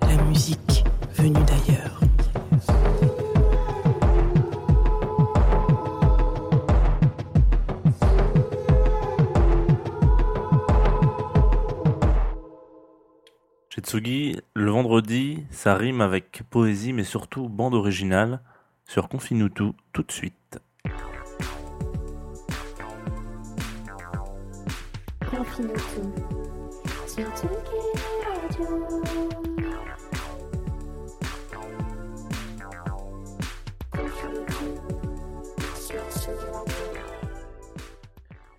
La musique venue d'ailleurs. Tsugi, le vendredi, ça rime avec poésie, mais surtout bande originale sur Confinutu tout de suite.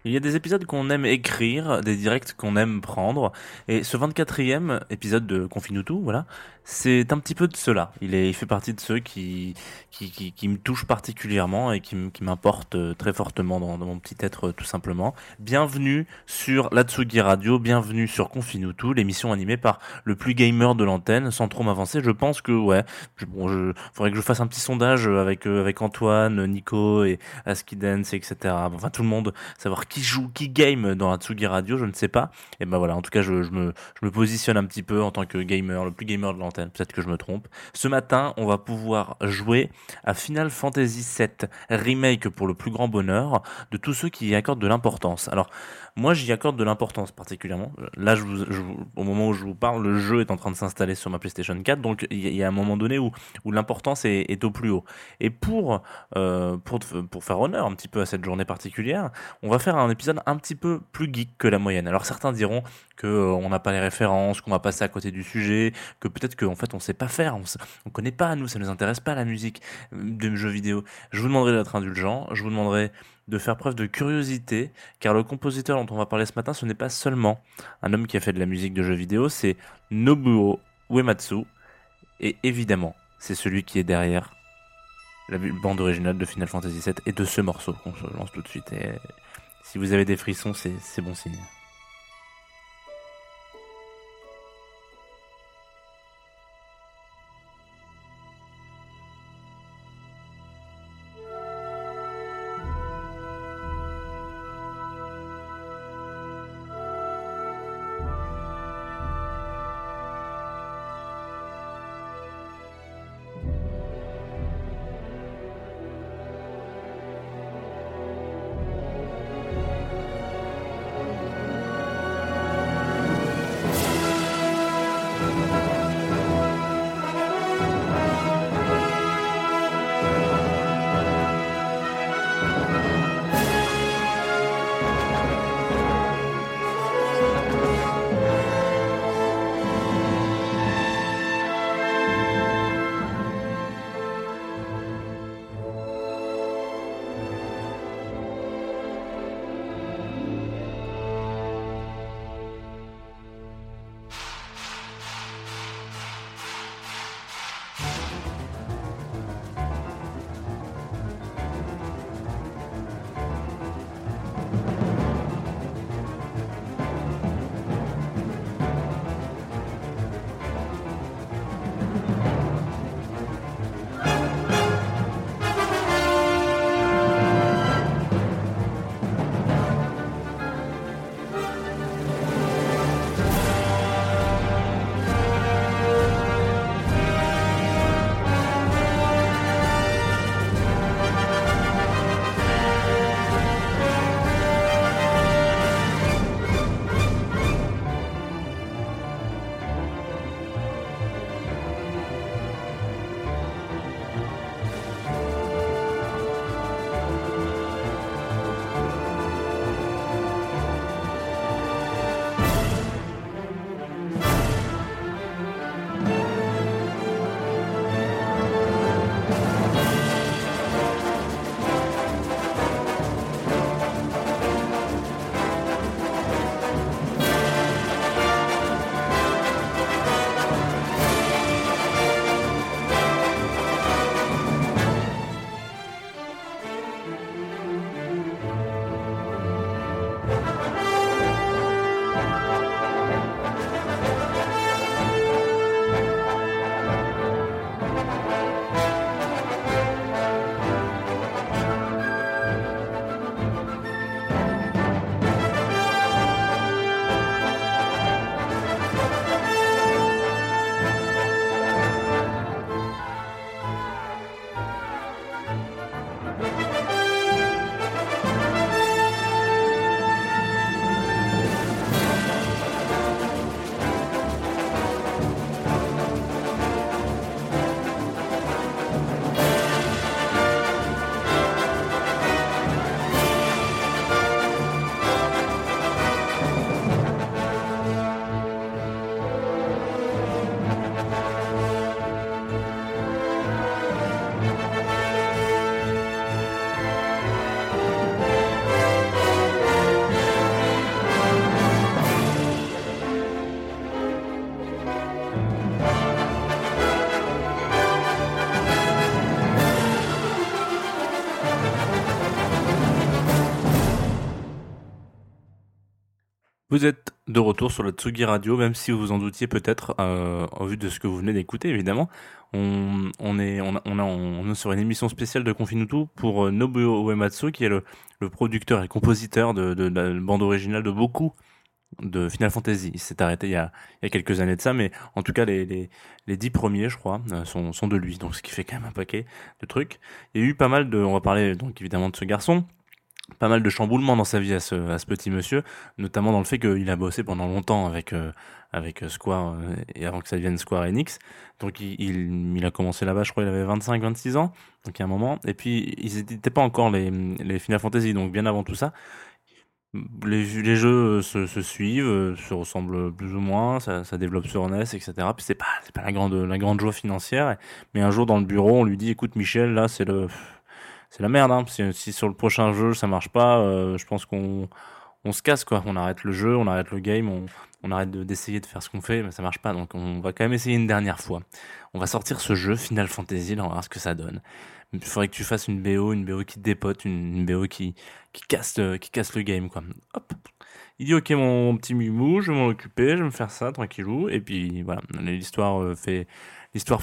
Il y a des épisodes qu'on aime écrire, des directs qu'on aime prendre, et ce 24e épisode de Confinutu, voilà, c'est un petit peu de cela. Il, est, il fait partie de ceux qui, qui, qui, me touchent particulièrement et qui, m'importent euh, très fortement dans, mon petit être, euh, tout simplement. Bienvenue sur l'Atsugi Radio, bienvenue sur Confinutu, l'émission animée par le plus gamer de l'antenne, sans trop m'avancer. Je pense que, ouais, je, bon, faudrait que je fasse un petit sondage avec, euh, avec Antoine, Nico et Askidance, etc. Enfin, tout le monde, savoir qui joue, qui game dans l'Atsugi Radio, je ne sais pas. Et ben voilà, en tout cas, je, je, me, je me positionne un petit peu en tant que gamer, le plus gamer de l'antenne. Peut-être que je me trompe. Ce matin, on va pouvoir jouer à Final Fantasy VII Remake pour le plus grand bonheur de tous ceux qui y accordent de l'importance. Alors, moi, j'y accorde de l'importance particulièrement. Là, je vous- au moment où je vous parle, le jeu est en train de s'installer sur ma PlayStation 4, donc il y, a- un moment donné où, l'importance est, au plus haut. Et pour, euh, pour, faire honneur un petit peu à cette journée particulière, on va faire un épisode un petit peu plus geek que la moyenne. Alors certains diront que euh, n'a pas les références, qu'on va passer à côté du sujet, que peut-être qu'en fait on sait pas faire, on, on connaît pas nous, ça nous intéresse pas la musique euh, de jeux vidéo. Je vous demanderai d'être indulgent, je vous demanderai de faire preuve de curiosité, car le compositeur dont on va parler ce matin, ce n'est pas seulement un homme qui a fait de la musique de jeux vidéo, c'est Nobuo Uematsu, et évidemment, c'est celui qui est derrière la bande originale de Final Fantasy VII et de ce morceau qu'on se lance tout de suite. Et si vous avez des frissons, c'est bon signe. Vous êtes de retour sur la Tsugi Radio, même si vous vous en doutiez peut-être, euh, au vu de ce que vous venez d'écouter, évidemment. On, est, on, est sur une émission spéciale de Confinutu pour euh, Nobuo Uematsu, qui est le, producteur et compositeur de, la bande originale de beaucoup de Final Fantasy. Il s'est arrêté il y, a, quelques années de ça, mais en tout cas, les dix premiers, je crois, euh, sont, sont de lui, donc ce qui fait quand même un paquet de trucs. Il y a eu pas mal de... On va parler donc évidemment de ce garçon, pas mal de chamboulements dans sa vie à ce, petit monsieur, notamment dans le fait qu'il a bossé pendant longtemps avec euh, avec Square euh, et avant que ça devienne Square Enix. Donc il, il, a commencé là-bas, je crois, il avait 25-26 ans, donc il y a un moment. Et puis ils n'étaient pas encore les, Final Fantasy, donc bien avant tout ça. Les, jeux se, suivent, euh, se ressemblent plus ou moins, ça, développe sur NES, etc. Puis c'est pas, pas la grande joie financière. Mais un jour dans le bureau, on lui dit, écoute Michel, là c'est le, c'est la merde. Hein. Si, sur le prochain jeu ça marche pas, euh, je pense qu'on on se casse quoi. On arrête le jeu, on arrête le game, on, on arrête d'essayer de, faire ce qu'on fait, mais ça marche pas. Donc on va quand même essayer une dernière fois. On va sortir ce jeu Final Fantasy, on va voir ce que ça donne. Il faudrait que tu fasses une BO, une BO qui te dépote, une, une BO qui, qui casse, le, qui casse le game quoi. Hop. Il dit ok mon petit mimou, je vais m'en occuper, je vais me faire ça tranquillou. Et puis voilà, l'histoire euh, fait l'histoire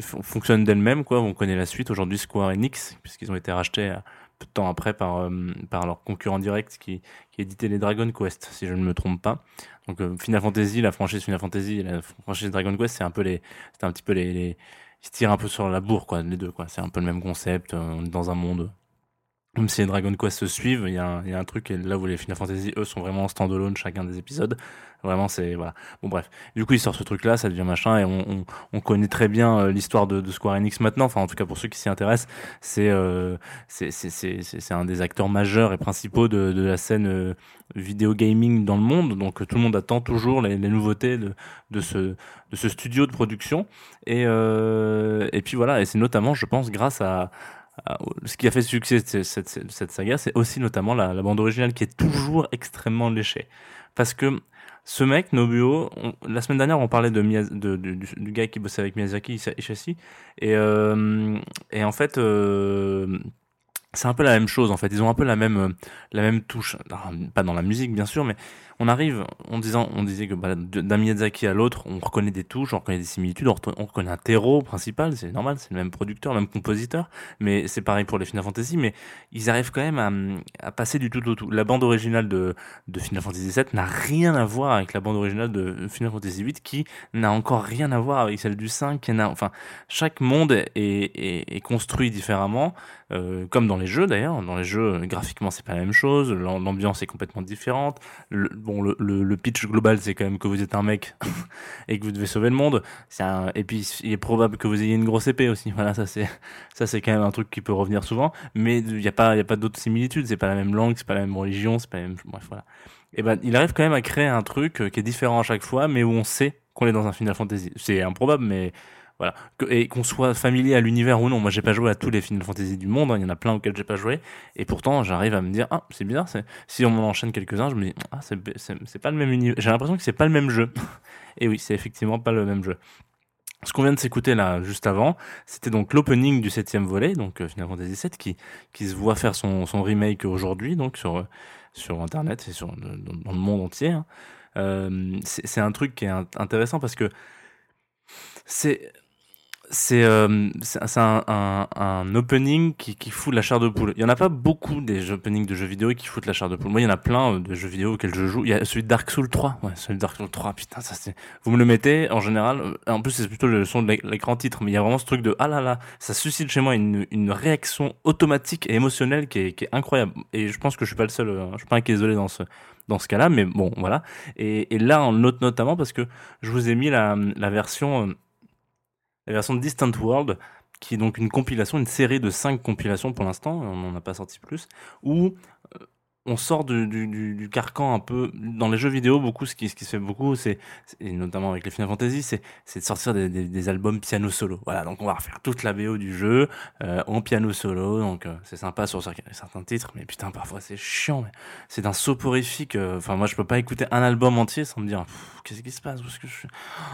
fonctionne d'elle-même quoi. On connaît la suite aujourd'hui Square Enix puisqu'ils ont été rachetés euh, peu de temps après par euh, par leur concurrent direct qui qui éditait les Dragon Quest si je ne me trompe pas. Donc euh, Final Fantasy, la franchise Final Fantasy, et la franchise Dragon Quest, c'est un peu les c'est un petit peu les ils se tirent un peu sur la bourre quoi les deux quoi. C'est un peu le même concept. on est dans un monde même si les Dragon Quest se suivent, il y, a un, truc là où les Final Fantasy eux sont vraiment stand-alone chacun des épisodes. Vraiment c'est voilà. Bon bref. Du coup il sort ce truc là, ça devient machin et on, on, on connaît très bien euh, l'histoire de, Square Enix maintenant. Enfin en tout cas pour ceux qui s'y intéressent, c'est euh, c'est un des acteurs majeurs et principaux de, la scène euh, vidéo gaming dans le monde. Donc tout le monde attend toujours les, nouveautés de, de ce de ce studio de production et euh, et puis voilà et c'est notamment je pense grâce à ce qui a fait succès cette, saga, c'est aussi notamment la, bande originale qui est toujours extrêmement léchée. Parce que ce mec, Nobuo, on, la semaine dernière, on parlait de, du, du, gars qui bossait avec Miyazaki Ishishi, et, euh, et en fait, euh, c'est un peu la même chose en fait. Ils ont un peu la même la même touche, pas dans la musique bien sûr, mais on arrive en disant, on disait que bah, d'un Miyazaki à l'autre, on reconnaît des touches, on reconnaît des similitudes, on, reconnaît un terreau principal, c'est normal, c'est le même producteur, le même compositeur, mais c'est pareil pour les Final Fantasy, mais ils arrivent quand même à, passer du tout au tout. La bande originale de, de Final Fantasy VII n'a rien à voir avec la bande originale de Final Fantasy VIII, qui n'a encore rien à voir avec celle du 5, qui n'a, enfin, chaque monde est, est, construit différemment, euh, comme dans les jeux d'ailleurs. Dans les jeux, graphiquement, c'est pas la même chose, l'ambiance est complètement différente. Bon, le, pitch global, c'est quand même que vous êtes un mec et que vous devez sauver le monde. Et puis, il est probable que vous ayez une grosse épée aussi. Voilà, ça c'est quand même un truc qui peut revenir souvent. Mais il n'y a pas pas d'autres similitudes. C'est pas la même langue, c'est pas la même religion, c'est pas même. Bref, voilà. Et ben, il arrive quand même à créer un truc qui est différent à chaque fois, mais où on sait qu'on est dans un Final Fantasy. C'est improbable, mais voilà. Et qu'on soit familier à l'univers ou non. Moi, j'ai pas joué à tous les Final Fantasy du monde. Hein. Il y en a plein auxquels j'ai pas joué. Et pourtant, j'arrive à me dire, ah, c'est bizarre. Si on enchaîne quelques-uns, je me dis, ah, c'est pas le même univers. J'ai l'impression que c'est pas le même jeu. et oui, c'est effectivement pas le même jeu. Ce qu'on vient de s'écouter là juste avant, c'était donc l'opening du septième volet, donc euh, Final Fantasy VII, qui qui se voit faire son, son remake aujourd'hui, donc sur sur internet et sur dans, dans le monde entier. Hein. Euh, c'est un truc qui est intéressant parce que c'est c'est euh, un, un, un, opening qui, qui fout la chair de poule. Il y en a pas beaucoup des openings de jeux vidéo qui foutent la chair de poule. Moi, il y en a plein euh, de jeux vidéo auxquels je joue. Il y a celui de Dark Souls 3. Ouais, celui de Dark Souls 3. Putain, ça c'est. Vous me le mettez en général. Euh, en plus, c'est plutôt le son de l'écran titre, mais il y a vraiment ce truc de ah là là. Ça suscite chez moi une, une réaction automatique et émotionnelle qui est, qui est incroyable. Et je pense que je suis pas le seul. Je suis pas un qui est isolé dans ce dans ce cas-là, mais bon, voilà. Et, et là, on note notamment parce que je vous ai mis la, la version la version Distant World, qui est donc une compilation, une série de cinq compilations pour l'instant, on n'en a pas sorti plus, où on sort du, du, carcan un peu dans les jeux vidéo beaucoup ce qui, ce qui se fait beaucoup c'est et notamment avec les Final Fantasy c'est de sortir des, des, albums piano solo. Voilà donc on va refaire toute la BO du jeu euh, en piano solo donc euh, c'est sympa sur certains titres mais putain parfois c'est chiant c'est d'un soporifique euh, enfin moi je peux pas écouter un album entier sans me dire qu'est-ce qui se passe? Suis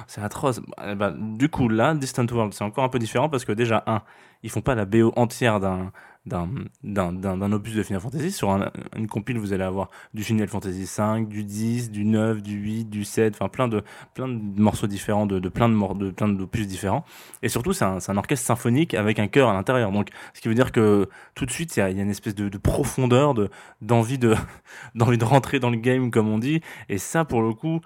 c'est atroce. Bah, du coup là Distant World c'est encore un peu différent parce que déjà un ils font pas la BO entière d'un d'un opus de Final Fantasy. Sur un, une compile, vous allez avoir du Final Fantasy 5, du 10, du 9, du 8, du 7, enfin plein de plein de morceaux différents, de, de plein de de plein d'opus différents. Et surtout, c'est un, un orchestre symphonique avec un chœur à l'intérieur. Donc, ce qui veut dire que tout de suite, il y a, une espèce de, de profondeur, de d'envie de d'envie de rentrer dans le game, comme on dit. Et ça, pour le coup.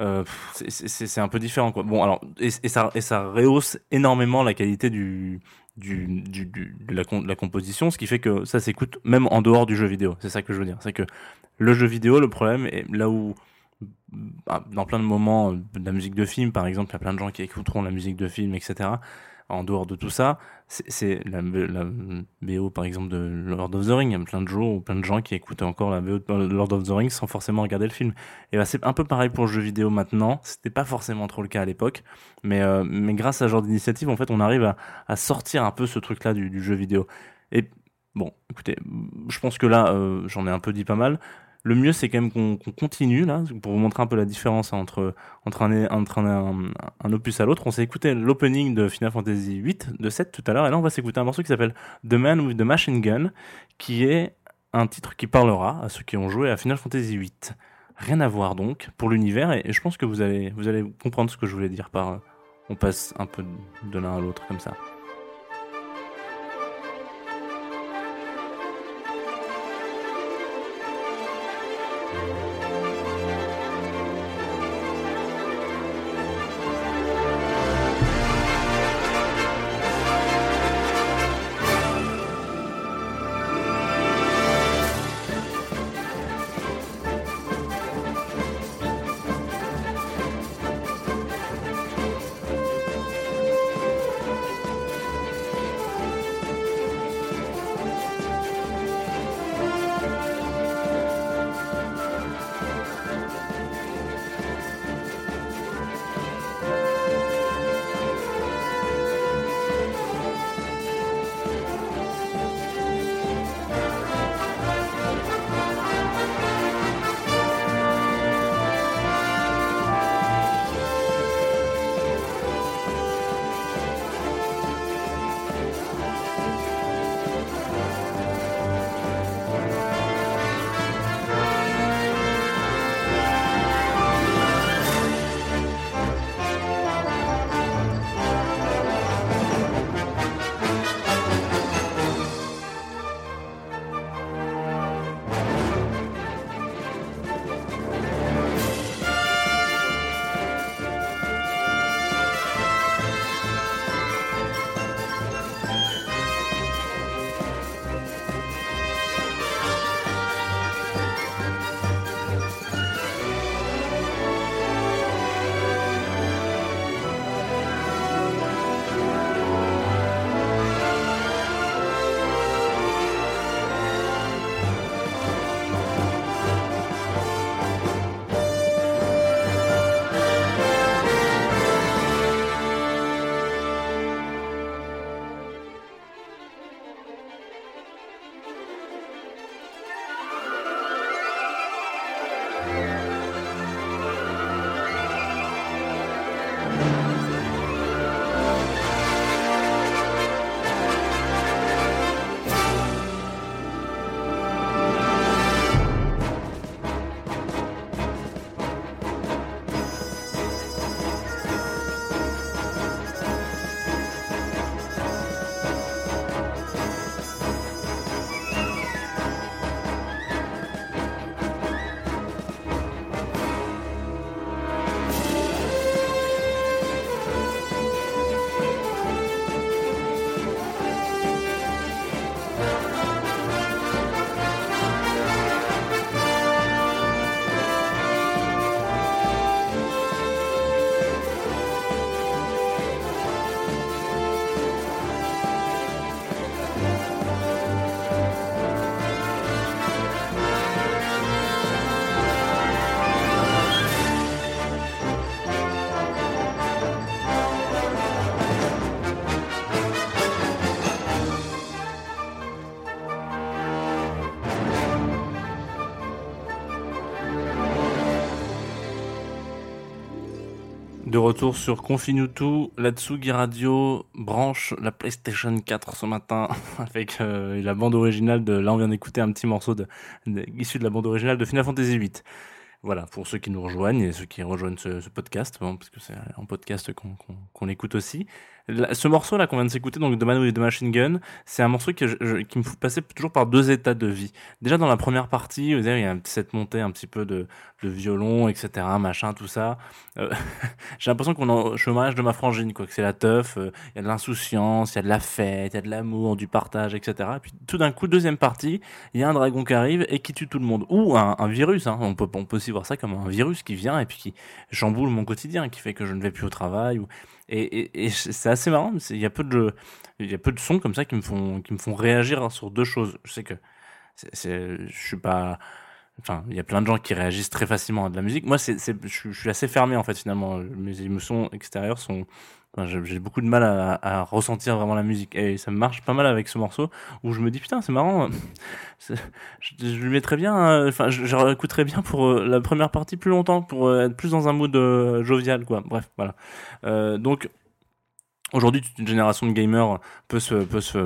Euh, c'est un peu différent quoi. Bon alors et, ça et ça rehausse énormément la qualité du du, du, de, la, de la composition, ce qui fait que ça s'écoute même en dehors du jeu vidéo. C'est ça que je veux dire. C'est que le jeu vidéo, le problème est là où bah, dans plein de moments de la musique de film, par exemple, il y a plein de gens qui écouteront la musique de film, etc en dehors de tout ça, c'est la, la, BO par exemple de Lord of the Rings. Il y a plein de jours ou plein de gens qui écoutent encore la BO de Lord of the Rings sans forcément regarder le film. Et bah, c'est un peu pareil pour le jeu vidéo maintenant. C'était pas forcément trop le cas à l'époque, mais euh, mais grâce à ce genre d'initiative, en fait, on arrive à, sortir un peu ce truc-là du, du, jeu vidéo. Et bon, écoutez, je pense que là, euh, j'en ai un peu dit pas mal. Le mieux, c'est quand même qu'on qu continue là, pour vous montrer un peu la différence entre entre un entre un, opus à l'autre. On s'est écouté l'opening de Final Fantasy 8 de 7 tout à l'heure, et là on va s'écouter un morceau qui s'appelle The Man with the Machine Gun, qui est un titre qui parlera à ceux qui ont joué à Final Fantasy 8. Rien à voir donc pour l'univers, et, je pense que vous allez vous allez comprendre ce que je voulais dire par on passe un peu de l'un à l'autre comme ça. Retour sur Confine tout, la Tsugi Radio branche la PlayStation 4 ce matin avec euh, la bande originale de. Là, on vient d'écouter un petit morceau issu de la bande originale de Final Fantasy VIII. Voilà, pour ceux qui nous rejoignent et ceux qui rejoignent ce, podcast, parce que c'est en podcast qu'on écoute aussi. Ce morceau-là qu'on vient de s'écouter, donc de et de Machine Gun, c'est un morceau qui me fait passer toujours par deux états de vie. Déjà dans la première partie, vous savez, il y a cette montée un petit peu de, violon, etc., machin, tout ça. Euh, j'ai l'impression qu'on est au chômage de ma frangine, quoi, que c'est la teuf, euh, il y a de l'insouciance, il y a de la fête, il y a de l'amour, du partage, etc. Et puis tout d'un coup, deuxième partie, il y a un dragon qui arrive et qui tue tout le monde. Ou un, un virus, hein. on, peut, on voir ça comme un virus qui vient et puis qui chamboule mon quotidien, qui fait que je ne vais plus au travail. Et, c'est assez marrant, il y a peu de y a peu de sons comme ça qui me font, qui me font réagir sur deux choses. Je sais que c'est, je suis pas, Enfin, il y a plein de gens qui réagissent très facilement à de la musique. Moi, je suis assez fermé en fait finalement. Mes émotions extérieures sont, j'ai, beaucoup de mal à, ressentir vraiment la musique. Et ça me marche pas mal avec ce morceau où je me dis putain, c'est marrant. Je, je lui mettrais bien, euh, enfin, je, je réécouterais bien pour euh, la première partie plus longtemps pour euh, être plus dans un mood jovial, quoi. Bref, voilà. Donc Aujourd'hui, toute une génération de gamers peut se, peut se,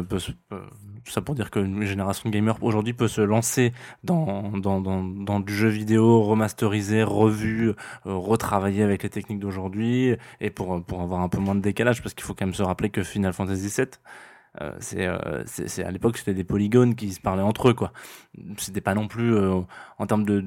tout ça pour dire qu'une génération de gamers aujourd'hui peut se lancer dans, dans, dans, du jeu vidéo remasterisé, revu, euh, retravaillé avec les techniques d'aujourd'hui, et pour, pour avoir un peu moins de décalage, parce qu'il faut quand même se rappeler que Final Fantasy VII, euh, c'est, euh, c'est- à l'époque c'était des polygones qui se parlaient entre eux, quoi. C'était pas non plus euh, en termes de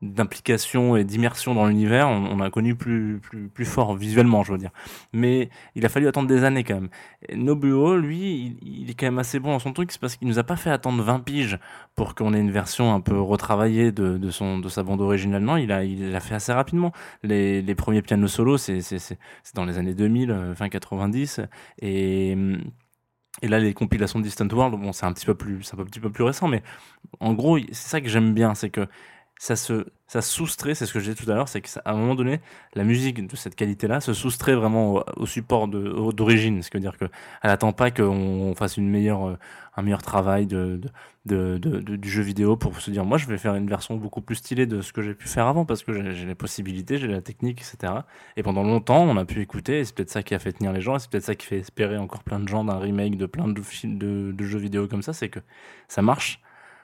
d'implication et d'immersion dans l'univers, on, a connu plus, plus, plus fort visuellement, je veux dire. Mais il a fallu attendre des années quand même. Nobuo, lui, il, est quand même assez bon dans son truc, c'est parce qu'il nous a pas fait attendre 20 piges pour qu'on ait une version un peu retravaillée de, de, son, de sa bande originale. Non, il a, il l'a fait assez rapidement. Les, les premiers pianos solo, c'est, c'est, c'est, dans les années 2000, euh, fin 90. Et, et là, les compilations de Distant World, bon, c'est un petit peu plus, c'est un petit peu plus récent, mais en gros, c'est ça que j'aime bien, c'est que ça se, ça soustrait, c'est ce que j'ai dit tout à l'heure, c'est qu'à un moment donné, la musique de cette qualité-là se soustrait vraiment au, au support d'origine. Ce qui veut dire qu'elle attend pas qu'on fasse une meilleure, euh, un meilleur travail de, de, de, du jeu vidéo pour se dire, moi, je vais faire une version beaucoup plus stylée de ce que j'ai pu faire avant parce que j'ai les possibilités, j'ai la technique, etc. Et pendant longtemps, on a pu écouter, et c'est peut-être ça qui a fait tenir les gens, et c'est peut-être ça qui fait espérer encore plein de gens d'un remake de plein de jeux vidéo comme ça, c'est que ça marche.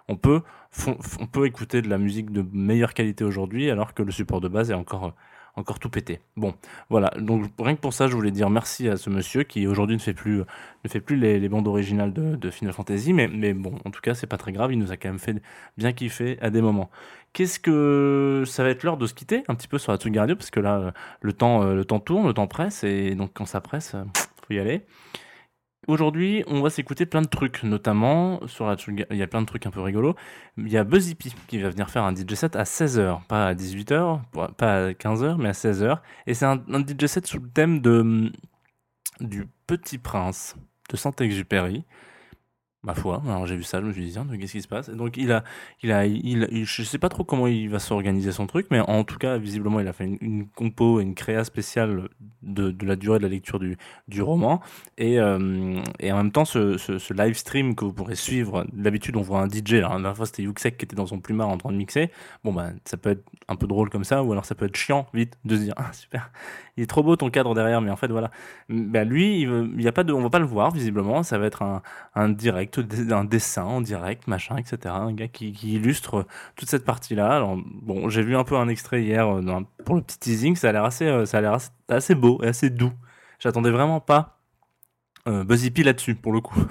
On peut, on peut écouter de la musique de meilleure qualité aujourd'hui alors que le support de base est encore, euh, encore tout pété. Bon, voilà. Donc rien que pour ça, je voulais dire merci à ce monsieur qui aujourd'hui ne fait plus, ne fait plus les, bandes originales de, Final Fantasy, mais, mais bon, en tout cas, c'est pas très grave. Il nous a quand même fait bien kiffer à des moments. Qu'est-ce que ça va être l'heure de se quitter un petit peu sur la Tsugi Radio? Parce que là, euh, le temps, euh, le temps tourne, le temps presse et donc quand ça presse, euh, faut y aller. Aujourd'hui, on va s'écouter plein de trucs, notamment sur la il y a plein de trucs un peu rigolos. Il y a Buzzy P qui va venir faire un DJ set à 16h, pas à 18h, pas à 15h, mais à 16h. Et c'est un, un DJ set sous le thème de, du Petit Prince de Saint-Exupéry. Ma foi, alors j'ai vu ça, je me suis dit, tiens, qu'est-ce qui se passe? Et donc il a, il a, il, je sais pas trop comment il va s'organiser son truc, mais en tout cas, visiblement, il a fait une, une compo, une créa spéciale de, la durée de la lecture du, du roman. Et, euh, et en même temps, ce, ce, live stream que vous pourrez suivre, d'habitude, on voit un DJ, là, la dernière fois, c'était Yuxek qui était dans son plumard en train de mixer. Bon, bah, ça peut être un peu drôle comme ça, ou alors ça peut être chiant, vite, de se dire, ah, super, il est trop beau ton cadre derrière, mais en fait, voilà. Ben, lui, il, veut- il a pas de, on va pas le voir, visiblement, ça va être un, un direct, un dessin en direct, machin, etc. Un gars qui, illustre toute cette partie-là. Bon, j'ai vu un peu un extrait hier euh, pour le petit teasing, ça a l'air assez, euh, ça a l'air assez, beau et assez doux. J'attendais vraiment pas euh, Buzzy P là-dessus, pour le coup.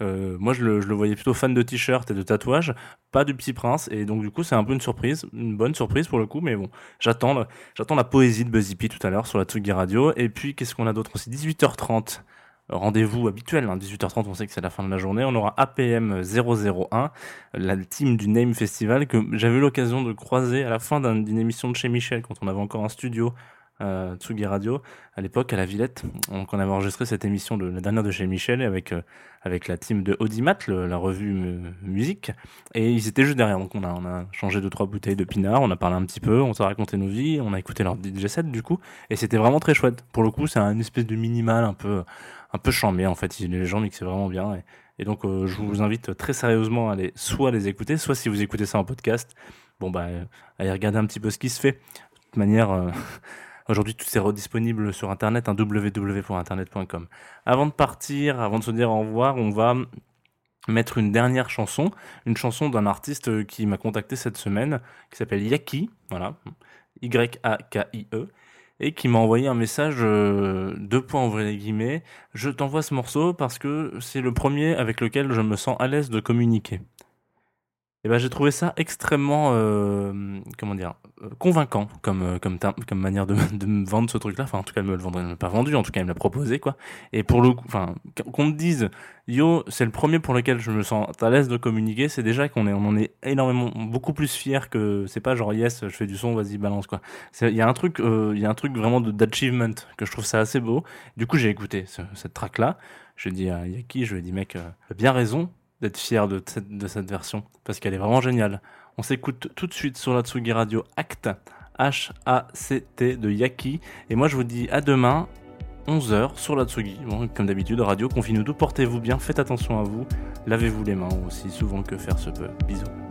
Euh, moi, je le, je le voyais plutôt fan de t-shirts et de tatouages, pas du Petit Prince, et donc du coup, c'est un peu une surprise, une bonne surprise pour le coup, mais bon, j'attends, j'attends la poésie de Buzzy P tout à l'heure sur la Tsugi Radio, et puis qu'est-ce qu'on a d'autre aussi? 18h30 rendez-vous habituel, hein, 18h30, on sait que c'est la fin de la journée. On aura APM 001, la team du Name Festival, que j'avais eu l'occasion de croiser à la fin d'un- d'une émission de chez Michel, quand on avait encore un studio euh, Tsugi Radio, à l'époque à la Villette. Donc on avait enregistré cette émission, de, la dernière de chez Michel, avec, euh, avec la team de Audimat, la revue mu- musique. Et ils étaient juste derrière. Donc on a, on a changé deux, trois bouteilles de pinard, on a parlé un petit peu, on s'est raconté nos vies, on a écouté leur DJ set du coup. Et c'était vraiment très chouette. Pour le coup, c'est un espèce de minimal un peu un peu chambé en fait. Les gens mixaient vraiment bien. Et, donc, euh, je vous invite très sérieusement à aller soit les écouter, soit si vous écoutez ça en podcast, bon bah, euh, allez regarder un petit peu ce qui se fait. De toute manière, euh, Aujourd'hui, tout est redisponible sur internet, hein, www.internet.com. Avant de partir, avant de se dire au revoir, on va mettre une dernière chanson, une chanson d'un artiste qui m'a contacté cette semaine, qui s'appelle Yaki, voilà, Y-A-K-I-E, et qui m'a envoyé un message, euh, deux points ouvrez les guillemets, je t'envoie ce morceau parce que c'est le premier avec lequel je me sens à l'aise de communiquer. Et ben j'ai trouvé ça extrêmement euh, comment dire euh, convaincant comme euh, comme manière de, me vendre ce truc là enfin en tout cas elle me le vendrait elle pas vendu en tout cas elle me l'a proposé quoi. Et pour le coup enfin qu'on me dise yo c'est le premier pour lequel je me sens à l'aise de communiquer c'est déjà qu'on est on en est énormément beaucoup plus fier que c'est pas genre yes je fais du son vas-y balance quoi. Il y a un truc il y a un truc vraiment d'achievement que je trouve ça assez beau. Du coup j'ai écouté cette track là je dis à Yaki je lui ai dit mec bien raison d'être fier de cette, version parce qu'elle est vraiment géniale. On s'écoute tout de suite sur la Tsugi Radio Act, H-A-C-T de Yaki. Et moi je vous dis à demain, 11h sur la Tsugi. Comme d'habitude, radio, confine-nous tout, portez-vous bien, faites attention à vous, lavez-vous les mains aussi souvent que faire se peut. Bisous.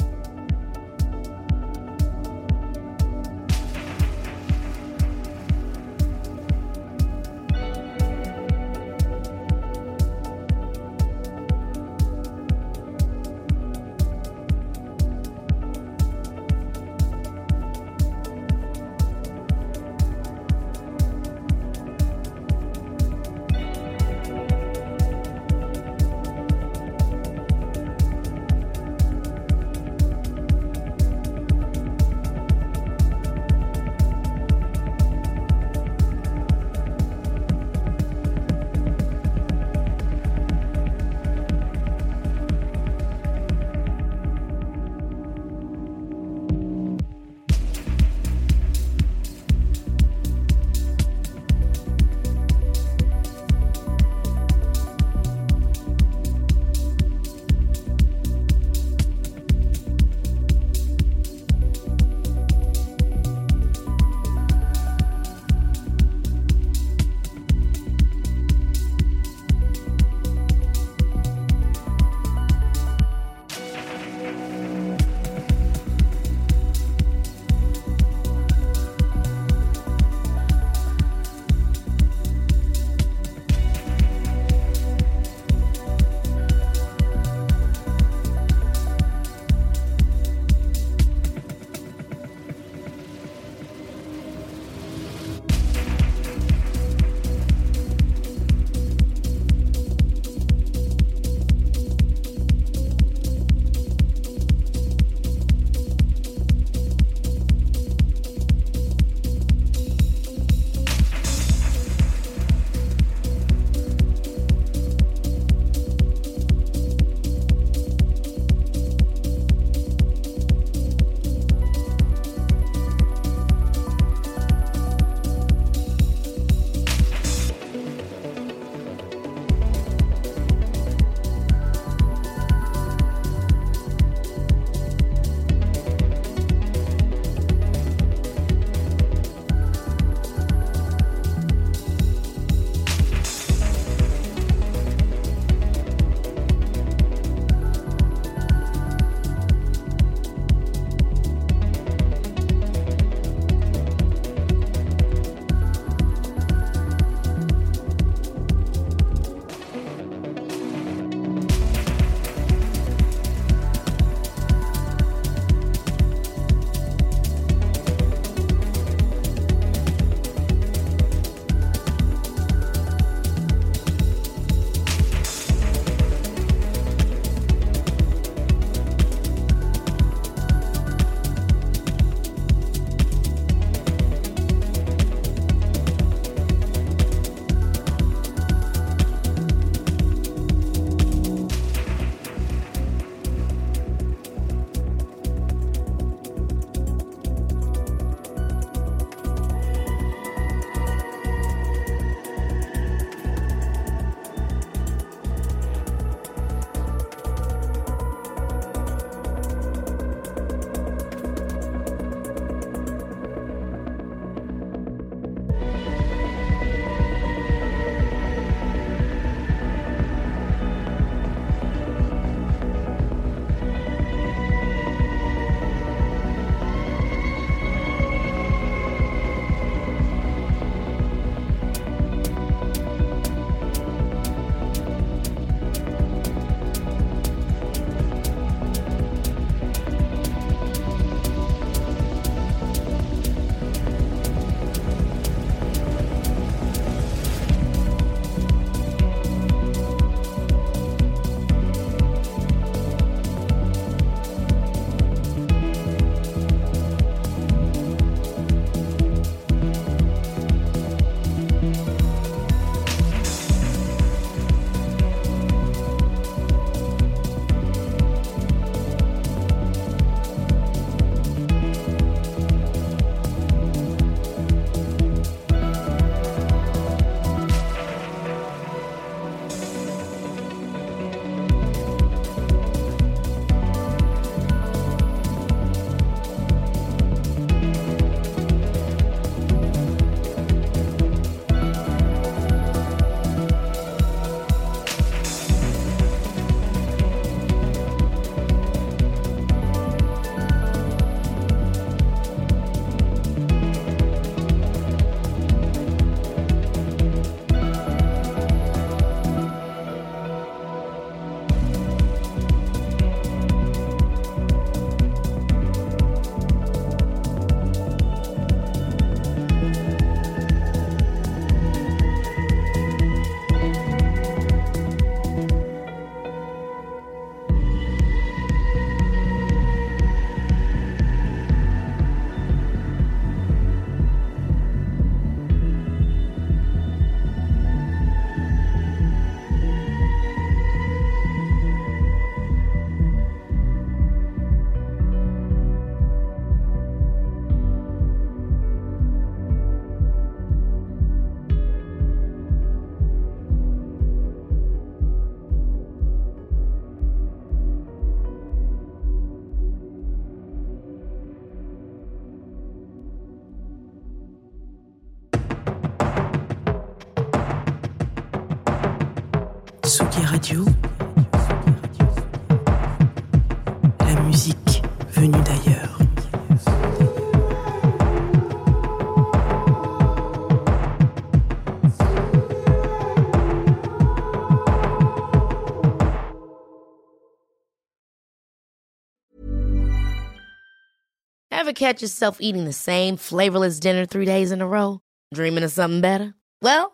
Radio. La musique venue d'ailleurs. Ever catch yourself eating the same flavorless dinner three days in a row? Dreaming of something better? Well,